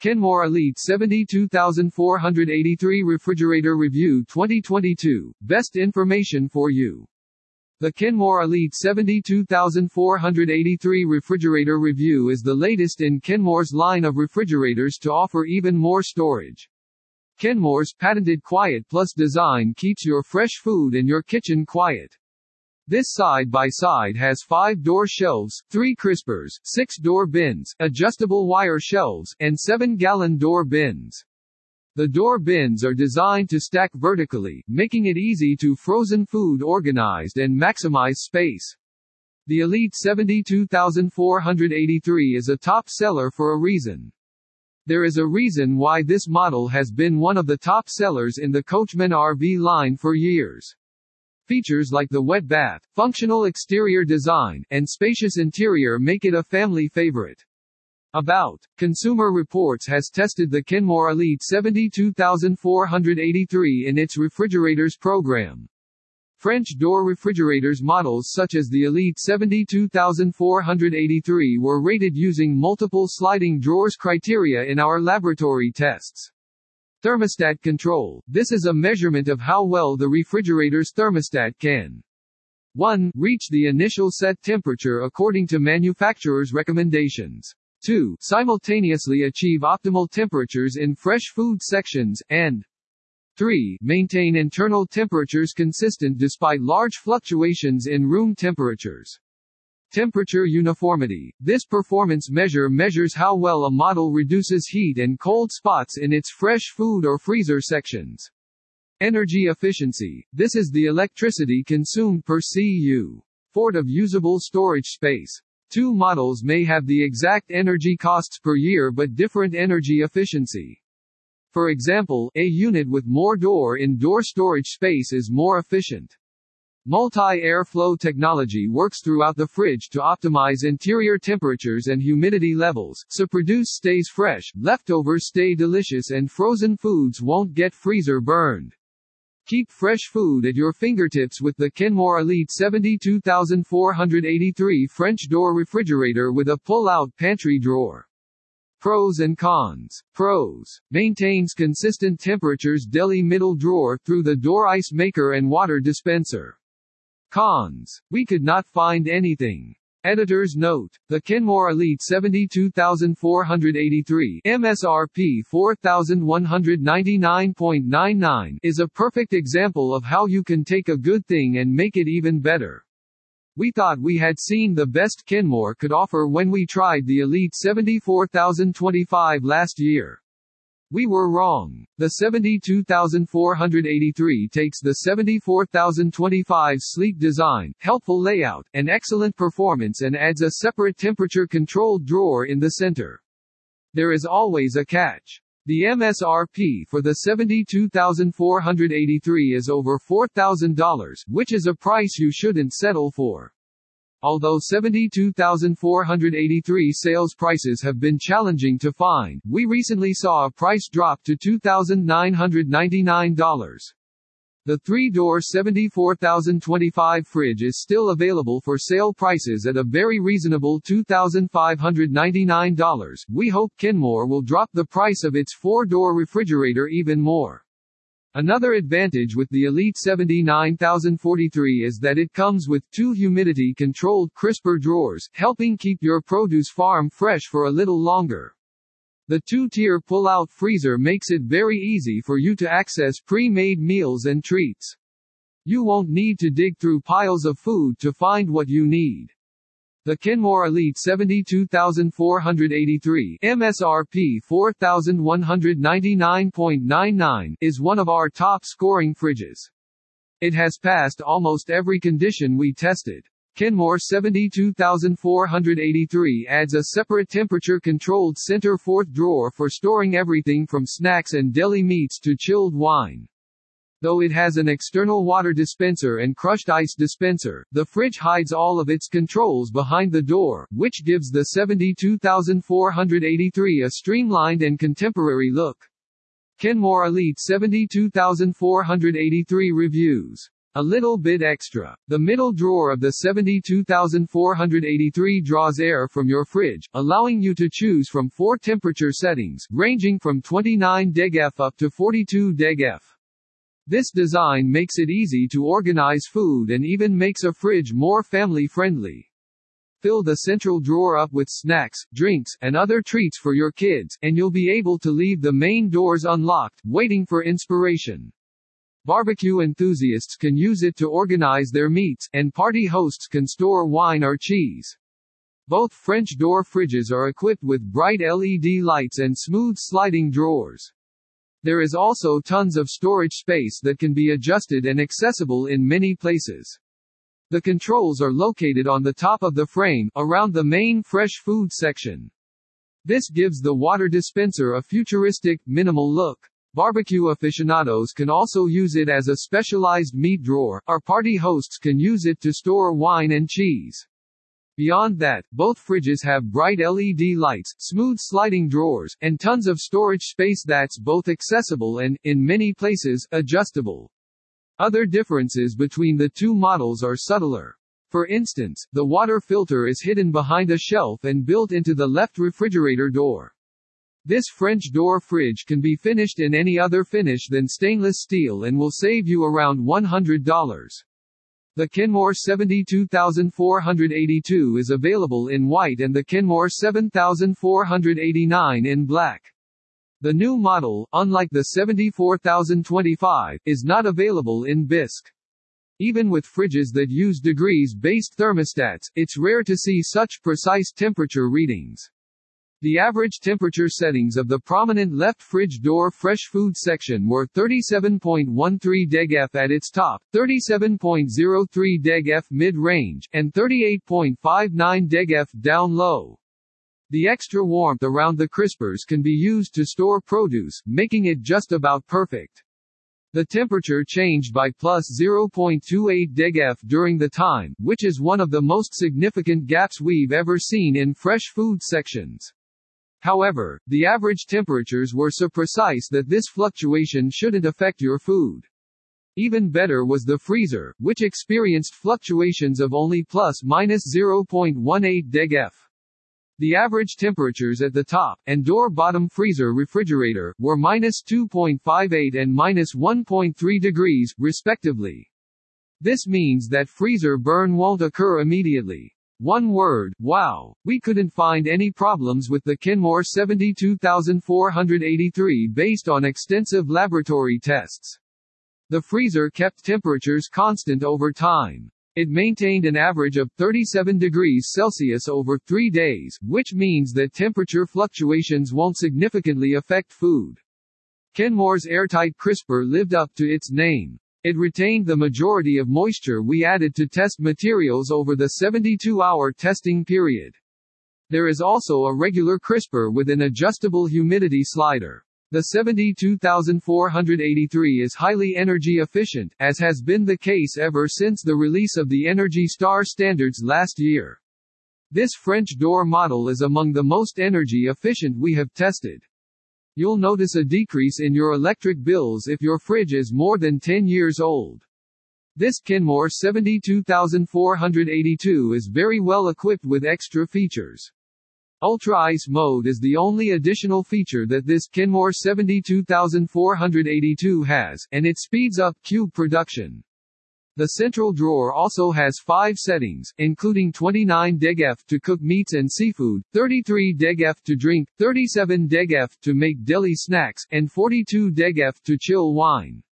Kenmore Elite 72483 Refrigerator Review 2022. Best information for you. The Kenmore Elite 72483 Refrigerator Review is the latest in Kenmore's line of refrigerators to offer even more storage. Kenmore's patented Quiet Plus design keeps your fresh food and your kitchen quiet. This side-by-side has five door shelves, three crispers, six door bins, adjustable wire shelves, and seven gallon door bins. The door bins are designed to stack vertically, making it easy to frozen food organized and maximize space. The Elite 72483 is a top seller for a reason. There is a reason why this model has been one of the top sellers in the Coachmen RV line for years. Features like the wet bath, functional exterior design, and spacious interior make it a family favorite. About Consumer Reports has tested the Kenmore Elite 72483 in its refrigerators program. French door refrigerators models such as the Elite 72483 were rated using multiple sliding drawers criteria in our laboratory tests. Thermostat control. This is a measurement of how well the refrigerator's thermostat can 1. Reach the initial set temperature according to manufacturer's recommendations. 2. Simultaneously achieve optimal temperatures in fresh food sections, and 3. Maintain internal temperatures consistent despite large fluctuations in room temperatures. Temperature uniformity. This performance measure measures how well a model reduces heat and cold spots in its fresh food or freezer sections. Energy efficiency. This is the electricity consumed per CU. Fort of usable storage space. Two models may have the exact energy costs per year but different energy efficiency. For example, a unit with more door-in-door storage space is more efficient. Multi-airflow technology works throughout the fridge to optimize interior temperatures and humidity levels, so produce stays fresh, leftovers stay delicious and frozen foods won't get freezer burned. Keep fresh food at your fingertips with the Kenmore Elite 72483 French door refrigerator with a pull-out pantry drawer. Pros and cons. Pros. Maintains consistent temperatures deli middle drawer through the door ice maker and water dispenser. Cons. We could not find anything. Editor's note. The Kenmore Elite 72483 MSRP 4199.99 is a perfect example of how you can take a good thing and make it even better. We thought we had seen the best Kenmore could offer when we tried the Elite 74025 last year. We were wrong. The 72483 takes the 74025 sleek design, helpful layout, and excellent performance and adds a separate temperature-controlled drawer in the center. There is always a catch. The MSRP for the 72483 is over $4,000, which is a price you shouldn't settle for. Although 72,483 sales prices have been challenging to find, we recently saw a price drop to $2,999. The three-door 74,025 fridge is still available for sale prices at a very reasonable $2,599. We hope Kenmore will drop the price of its four-door refrigerator even more. Another advantage with the Elite 79043 is that it comes with two humidity-controlled crisper drawers, helping keep your produce farm fresh for a little longer. The two-tier pull-out freezer makes it very easy for you to access pre-made meals and treats. You won't need to dig through piles of food to find what you need. The Kenmore Elite 72483 MSRP 4199.99 is one of our top scoring fridges. It has passed almost every condition we tested. Kenmore 72483 adds a separate temperature-controlled center fourth drawer for storing everything from snacks and deli meats to chilled wine. Though it has an external water dispenser and crushed ice dispenser, the fridge hides all of its controls behind the door, which gives the 72483 a streamlined and contemporary look. Kenmore Elite 72483 Reviews A little bit extra. The middle drawer of the 72483 draws air from your fridge, allowing you to choose from four temperature settings, ranging from 29 deg F up to 42 deg F. This design makes it easy to organize food and even makes a fridge more family friendly. Fill the central drawer up with snacks, drinks, and other treats for your kids, and you'll be able to leave the main doors unlocked, waiting for inspiration. Barbecue enthusiasts can use it to organize their meats, and party hosts can store wine or cheese. Both French door fridges are equipped with bright LED lights and smooth sliding drawers. There is also tons of storage space that can be adjusted and accessible in many places. The controls are located on the top of the frame, around the main fresh food section. This gives the water dispenser a futuristic, minimal look. Barbecue aficionados can also use it as a specialized meat drawer, or party hosts can use it to store wine and cheese. Beyond that, both fridges have bright LED lights, smooth sliding drawers, and tons of storage space that's both accessible and, in many places, adjustable. Other differences between the two models are subtler. For instance, the water filter is hidden behind a shelf and built into the left refrigerator door. This French door fridge can be finished in any other finish than stainless steel and will save you around $100. The Kenmore 72482 is available in white and the Kenmore 7489 in black. The new model, unlike the 74025, is not available in bisque. Even with fridges that use degrees-based thermostats, it's rare to see such precise temperature readings. The average temperature settings of the prominent left fridge door fresh food section were 37.13 deg F at its top, 37.03 deg F mid-range, and 38.59 deg F down low. The extra warmth around the crispers can be used to store produce, making it just about perfect. The temperature changed by plus 0.28 deg F during the time, which is one of the most significant gaps we've ever seen in fresh food sections. However, the average temperatures were so precise that this fluctuation shouldn't affect your food. Even better was the freezer, which experienced fluctuations of only plus minus 0.18 deg F. The average temperatures at the top, and door bottom freezer refrigerator, were minus 2.58 and minus 1.3 degrees, respectively. This means that freezer burn won't occur immediately. One word, wow. We couldn't find any problems with the Kenmore 72483 based on extensive laboratory tests. The freezer kept temperatures constant over time. It maintained an average of 37 degrees Celsius over three days, which means that temperature fluctuations won't significantly affect food. Kenmore's airtight crisper lived up to its name. It retained the majority of moisture we added to test materials over the 72-hour testing period. There is also a regular crisper with an adjustable humidity slider. The 72483 is highly energy efficient, as has been the case ever since the release of the Energy Star standards last year. This French door model is among the most energy efficient we have tested. You'll notice a decrease in your electric bills if your fridge is more than 10 years old. This Kenmore 72482 is very well equipped with extra features. Ultra Ice mode is the only additional feature that this Kenmore 72482 has, and it speeds up cube production. The central drawer also has five settings, including 29 DEGF to cook meats and seafood, 33 DEGF to drink, 37 DEGF to make deli snacks, and 42 DEGF to chill wine.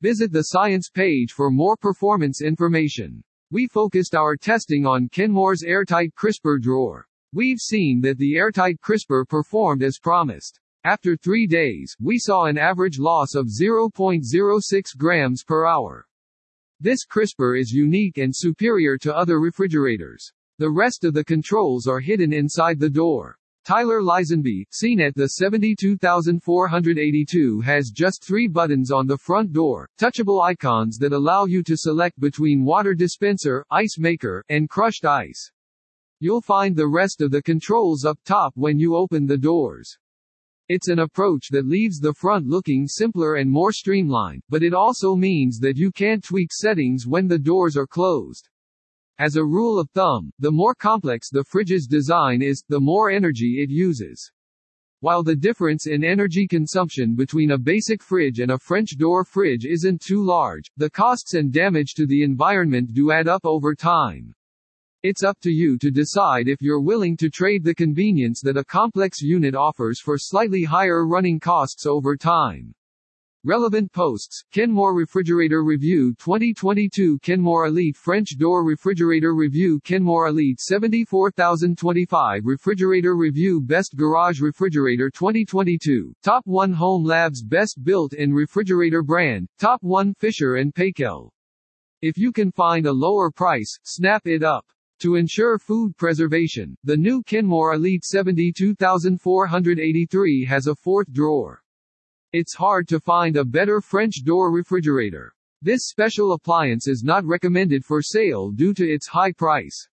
Visit the science page for more performance information. We focused our testing on Kenmore's airtight crisper drawer. We've seen that the airtight crisper performed as promised. After three days, we saw an average loss of 0.06 grams per hour. This crisper is unique and superior to other refrigerators. The rest of the controls are hidden inside the door. Tyler Lisenby, seen at the 72482 has just three buttons on the front door, touchable icons that allow you to select between water dispenser, ice maker, and crushed ice. You'll find the rest of the controls up top when you open the doors. It's an approach that leaves the front looking simpler and more streamlined, but it also means that you can't tweak settings when the doors are closed. As a rule of thumb, the more complex the fridge's design is, the more energy it uses. While the difference in energy consumption between a basic fridge and a French door fridge isn't too large, the costs and damage to the environment do add up over time. It's up to you to decide if you're willing to trade the convenience that a complex unit offers for slightly higher running costs over time. Relevant posts, Kenmore Refrigerator Review 2022 Kenmore Elite French Door Refrigerator Review Kenmore Elite 74025 Refrigerator Review Best Garage Refrigerator 2022, Top 1 Home Labs Best Built-in Refrigerator Brand, Top 1 Fisher & Paykel. If you can find a lower price, snap it up. To ensure food preservation, the new Kenmore Elite 72483 has a fourth drawer. It's hard to find a better French door refrigerator. This special appliance is not recommended for sale due to its high price.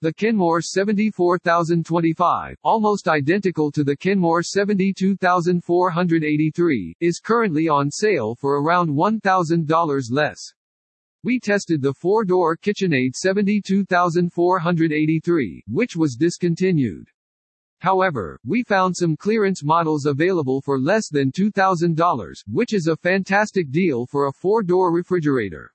The Kenmore 74025, almost identical to the Kenmore 72483, is currently on sale for around $1,000 less. We tested the four-door KitchenAid 72483, which was discontinued. However, we found some clearance models available for less than $2,000, which is a fantastic deal for a four-door refrigerator.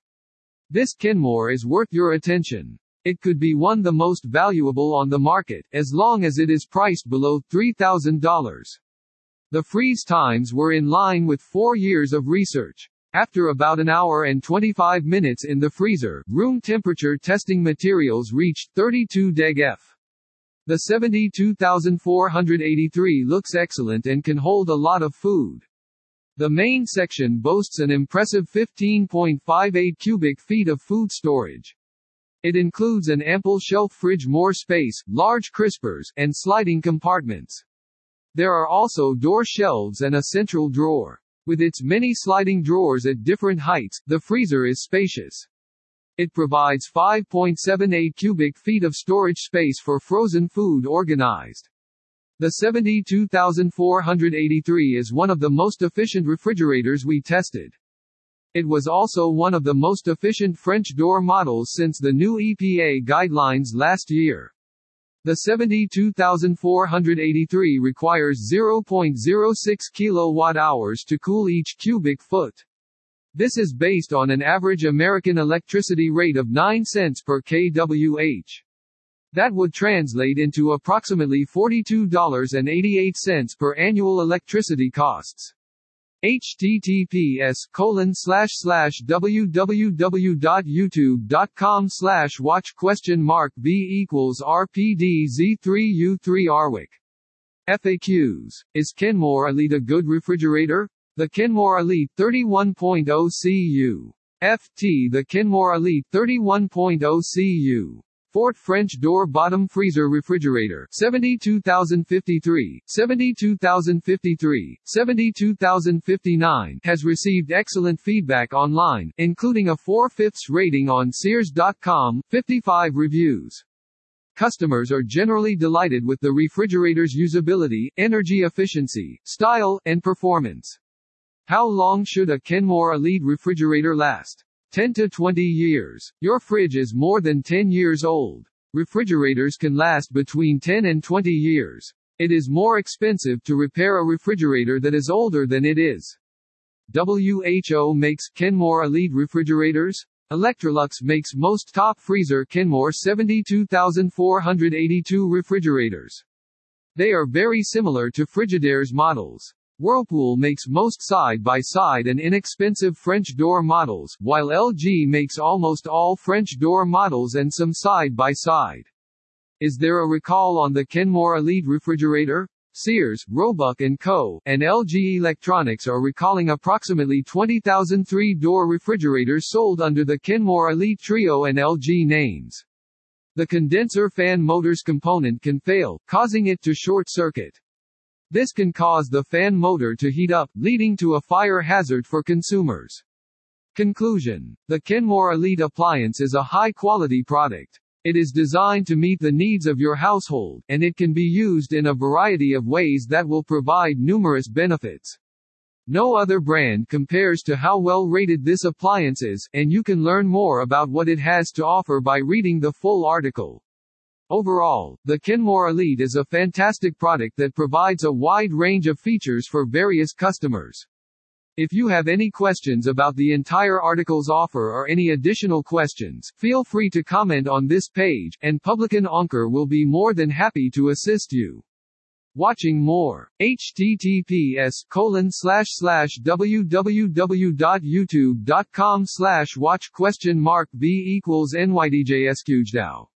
This Kenmore is worth your attention. It could be one the most valuable on the market, as long as it is priced below $3,000. The freeze times were in line with four years of research. After about an hour and 25 minutes in the freezer, room temperature testing materials reached 32 deg F. The 72483 looks excellent and can hold a lot of food. The main section boasts an impressive 15.58 cubic feet of food storage. It includes an ample shelf fridge more space, large crispers, and sliding compartments. There are also door shelves and a central drawer. With its many sliding drawers at different heights, the freezer is spacious. It provides 5.78 cubic feet of storage space for frozen food organized. The 72483 is one of the most efficient refrigerators we tested. It was also one of the most efficient French door models since the new EPA guidelines last year. The 72483 requires 0.06 kilowatt-hours to cool each cubic foot. This is based on an average American electricity rate of 9 cents per kWh. That would translate into approximately $42.88 per annual electricity costs https colon slash slash www.youtube.com slash watch question mark v equals rpd z3u3 arwick FAQs. Is Kenmore Elite a good refrigerator? The Kenmore Elite 31.0 CU. FT The Kenmore Elite 31.0 CU. Fort French door bottom freezer refrigerator 72053, 72053, 72059 has received excellent feedback online, including a 4 fifths rating on Sears.com, 55 reviews. Customers are generally delighted with the refrigerator's usability, energy efficiency, style, and performance. How long should a Kenmore Elite refrigerator last? 10 to 20 years. Your fridge is more than 10 years old. Refrigerators can last between 10 and 20 years. It is more expensive to repair a refrigerator that is older than it is. WHO makes Kenmore Elite refrigerators. Electrolux makes most top freezer Kenmore 72482 refrigerators. They are very similar to Frigidaire's models. Whirlpool makes most side-by-side and inexpensive French door models, while LG makes almost all French door models and some side-by-side. Is there a recall on the Kenmore Elite refrigerator? Sears, Roebuck & Co., and LG Electronics are recalling approximately 20,000 three-door refrigerators sold under the Kenmore Elite Trio and LG names. The condenser fan motor's component can fail, causing it to short-circuit. This can cause the fan motor to heat up, leading to a fire hazard for consumers. Conclusion. The Kenmore Elite appliance is a high-quality product. It is designed to meet the needs of your household, and it can be used in a variety of ways that will provide numerous benefits. No other brand compares to how well rated this appliance is, and you can learn more about what it has to offer by reading the full article. Overall, the Kenmore Elite is a fantastic product that provides a wide range of features for various customers. If you have any questions about the entire article's offer or any additional questions, feel free to comment on this page, and Publican Ankur will be more than happy to assist you. Watching more. https colon slash slash www.youtube.com slash watch question mark v equals nydjsqjdao